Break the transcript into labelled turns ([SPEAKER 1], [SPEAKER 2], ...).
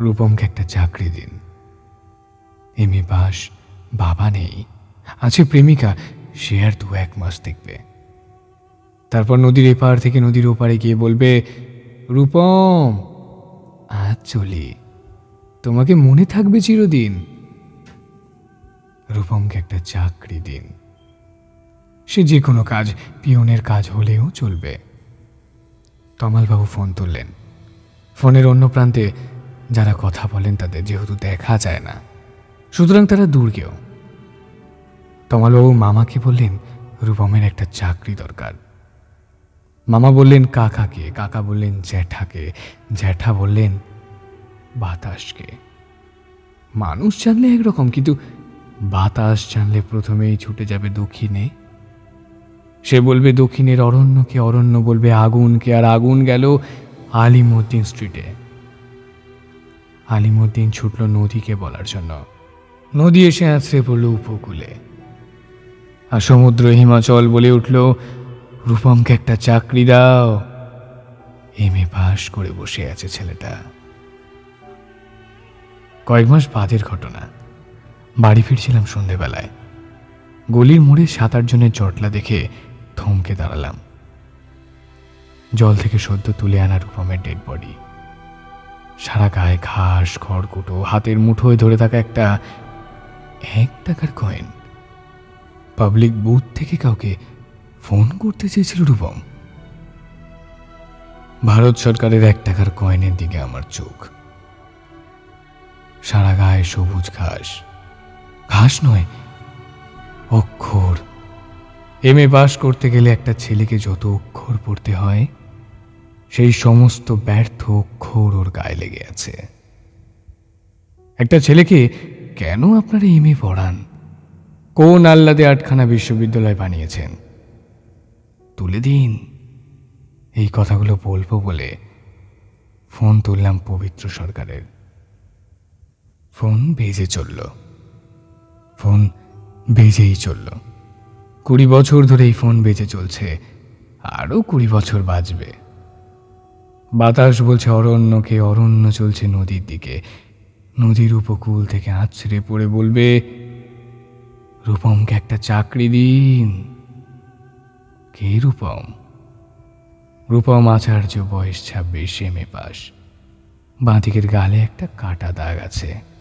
[SPEAKER 1] রূপমকে একটা চাকরি দিন। এম পাস বাবা নেই। আছে প্রেমিকা, সে আর দু এক মাস দেখবে। তারপর নদীর এপার থেকে নদীর ওপারে গিয়ে বলবে, রূপম, আজ চলি। তোমাকে মনে থাকবে চিরদিন। রূপমকে একটা চাকরি দিন। সে যে কোনো কাজ, পিয়নের কাজ হলেও চলবে। তমালবাবু ফোন তুললেন। ফোনের অন্য প্রান্তে যারা কথা বলেন তাদের যেহেতু দেখা যায় না, সুতরাং তারা দূর কেউ। তমালবাবু মামাকে বললেন, রূপমের একটা চাকরি দরকার। মামা বললেন, কাকাকে? কাকা বললেন, জ্যাঠাকে। জ্যাঠা বললেন, বাতাসকে। মানুষ জানলে একরকম, কিন্তু বাতাস জানলে প্রথমেই ছুটে যাবে দক্ষিণে। সে বলবে, দক্ষিণের অরণ্যকে অরণ্য বলবে, আগুনকে। আর আগুন গেল আলিমুদ্দিন স্ট্রিটে আলিমুদ্দিন ছুটল নদীকে বলার জন্য। নদী এসে আছড়ে পড়ল উপকূলে। আর সমুদ্র হিমাচল বলে উঠল, রূপমকে একটা চাকরি দাও। এম এ পাশ করে বসে আছে ছেলেটা। কয়েক মাস বাদের ঘটনা। বাড়ি ফিরছিলাম সন্ধেবেলায়। গলির মোড়ে সাত আট জনের জটলা দেখে থমকে দাঁড়ালাম। জল থেকে সদ্য তুলে আনা রূপমের ডেড বডি সারা গায়ে ঘাস, খড়কুটো, হাতের মুঠোয় ধরে থাকা একটা এক টাকার কয়েন পাবলিক বুথ থেকে কাউকে ফোন করতে চেয়েছিল রূপম। ভারত সরকারের এক টাকার কয়েনের দিকে আমার চোখ। সারা গায়ে সবুজ ঘাস। ঘাস নয়, অক্ষর। এম এ পাস করতে গেলে একটা ছেলেকে যত অক্ষর পড়তে হয় সেই সমস্ত ব্যর্থ অক্ষর ওর গায়ে লেগে আছে। একটা ছেলেকে কেন আপনারা এম এ পড়ান? কোন আল্লাদে আটখানা বিশ্ববিদ্যালয় বানিয়েছেন? তুলে দিন। এই কথাগুলো বলব বলে ফোন তুললাম পবিত্র সরকারের। ফোন বেজে চলল। ফোন বেজেই চলল। কুড়ি বছর ধরে এই ফোন বেজে চলছে। আরও কুড়ি বছর বাজবে বাতাস বলছে, অরণ্যকে, অরণ্য চলছে নদীর দিকে। নদীর উপকূল থেকে আছড়ে পড়ে বলবে, রূপমকে একটা চাকরি দিন। কে রূপম? রূপম আচার্য বয়স ছাব্বিশ, এম এ পাস বাঁদিকের গালে একটা কাটা দাগ আছে।